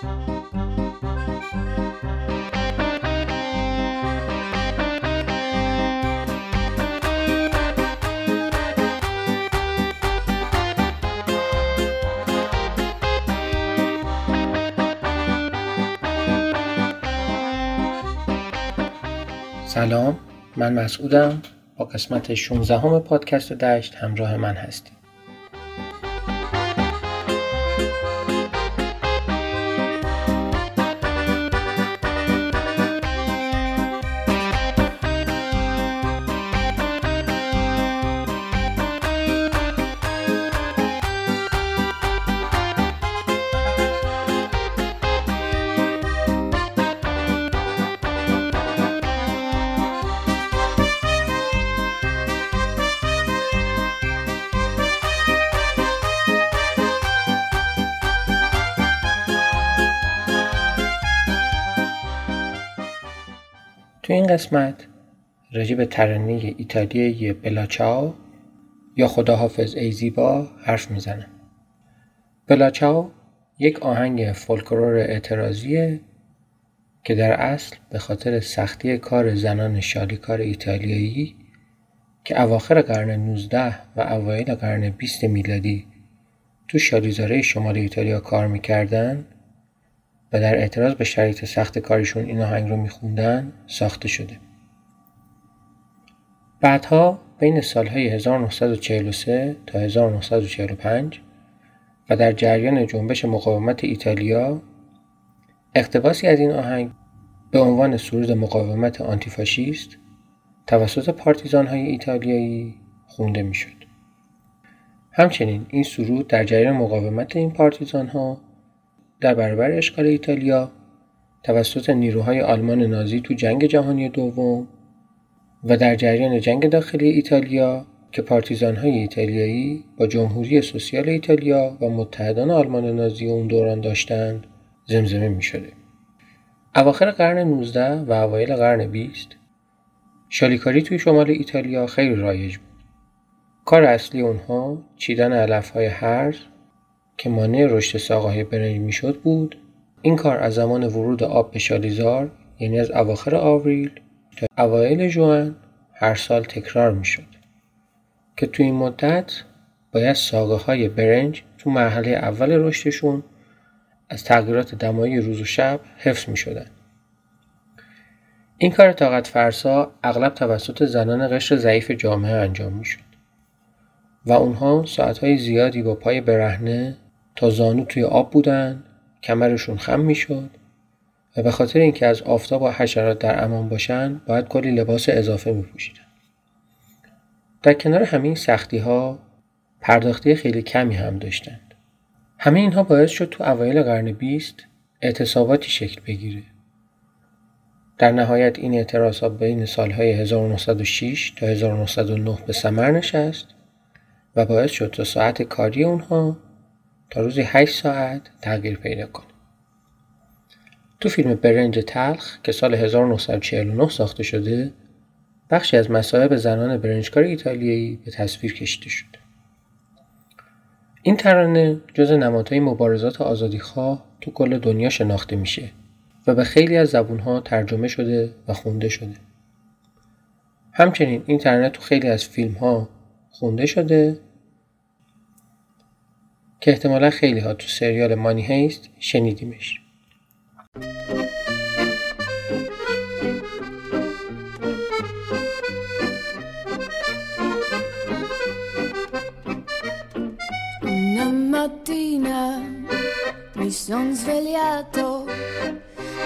سلام من مسعودم. با قسمت 16 همه پادکست دشت همراه من هستیم تو این قسمت راجع به ترانه ایتالیایی بلاچاو یا خداحافظ ای زیبا حرف می‌زنم. بلاچاو یک آهنگ فولکلور اعتراضیه که در اصل به خاطر سختی کار زنان شالیکار ایتالیایی که اواخر قرن 19 و اوایل قرن 20 میلادی تو شالیزاره شمال ایتالیا کار می‌کردن و در اعتراض به شرایط سخت کارشون این آهنگ رو میخوندن ساخته شده. بعدها بین سالهای 1943 تا 1945 و در جریان جنبش مقاومت ایتالیا اقتباسی از این آهنگ به عنوان سرود مقاومت آنتیفاشیست توسط پارتیزان های ایتالیایی خونده می‌شد. همچنین این سرود در جریان مقاومت این پارتیزان ها در برابر اشغال ایتالیا توسط نیروهای آلمان نازی تو جنگ جهانی دوم و در جریان جنگ داخلی ایتالیا که پارتیزانهای ایتالیایی با جمهوری سوسیال ایتالیا و متحدان آلمان نازی اون دوران داشتند زمزمه می شده. اواخر قرن 19 و اوایل قرن 20 شالیکاری توی شمال ایتالیا خیلی رایج بود. کار اصلی اونها چیدن علفهای هرز که مانع رشد ساقه‌های برنج می‌شد بود این کار از زمان ورود آب به شالیزار یعنی از اواخر آوریل تا اوایل جوان هر سال تکرار می‌شد که تو این مدت باید ساقه های برنج تو مرحله اول رشدشون از تغییرات دمایی روز و شب حفظ می شدن. این کار طاقت فرسا اغلب توسط زنان قشر ضعیف جامعه انجام می شد و اونها ساعتهای زیادی با پای برهنه زانو توی آب بودن کمرشون خم می‌شد و به خاطر اینکه از آفتاب و حشرات در امان باشن باید کلی لباس اضافه می پوشیدن. در کنار همین سختی ها پرداختی خیلی کمی هم داشتند. همه اینها باعث شد تو اوایل قرن بیست اعتصاباتی شکل بگیره. در نهایت این اعتراضات بین سالهای 1906 تا 1909 به ثمر نشست و باعث شد تا ساعت کاری اونها تا روزی 8 ساعت تغییر پیدا کنه. تو فیلم برنج تلخ که سال 1949 ساخته شده بخشی از مصائب زنان برنجکار ایتالیایی به تصویر کشیده شده. این ترانه جز نمادهای مبارزات آزادیخواه تو کل دنیا شناخته میشه و به خیلی از زبونها ترجمه شده و خونده شده. همچنین این ترانه تو خیلی از فیلم ها خونده شده که احتمالا خیلی ها تو سریال مانی هیست شنیدیمش mattina mi son svegliato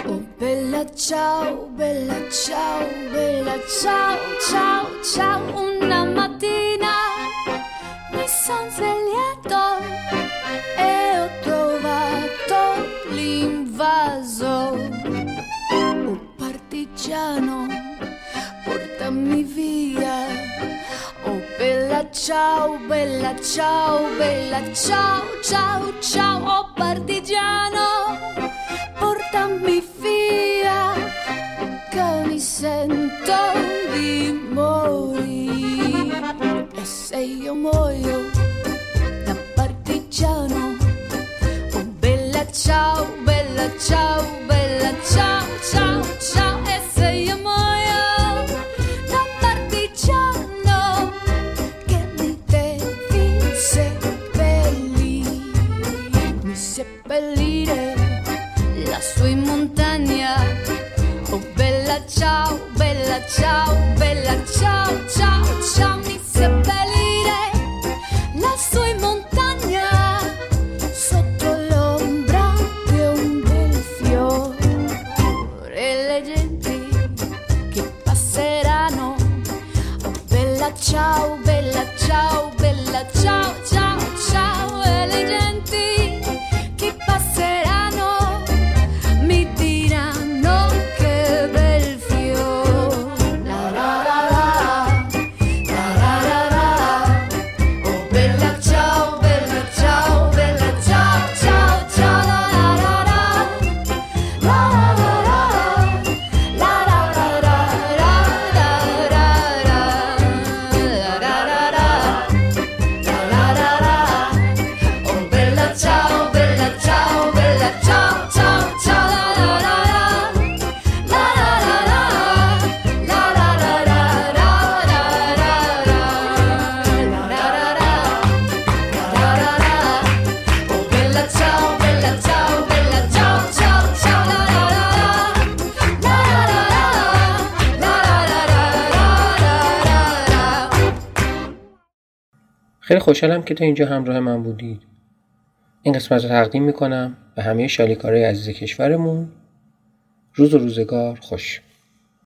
Oh bella ciao, bella ciao, bella ciao, ciao, ciao Una mattina mi son svegliato ciao, bella ciao, bella ciao, ciao, ciao, oh partigiano, portami via, che mi sento di morire. E se io muoio da partigiano, oh bella ciao, bella ciao. bella ciao, bella ciao, ciao, ciao, mi si bellire lassù in montagna. Sotto l'ombra di un bel fiore le genti che passeranno, oh bella ciao, خیلی خوشحالم که تا اینجا همراه من بودید این قسمت رو تقدیم می‌کنم به همه شالیکارهای عزیز کشورمون. روز و روزگار خوش.